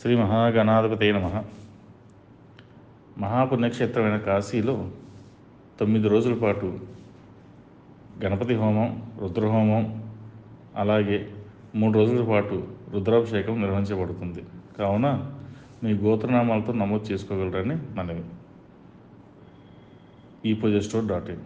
శ్రీ మహాగణాధిపతే నమ. మహాపుణ్యక్షేత్రమైన కాశీలో తొమ్మిది రోజుల పాటు గణపతి హోమం రుద్రహోమం అలాగే మూడు రోజుల పాటు రుద్రాభిషేకం నిర్వహించబడుతుంది. కావున మీ గోత్రనామాలతో నమోదు చేసుకోగలరని మనవి. ఈ పూజ స్టోర్ డాట్ ఇన్.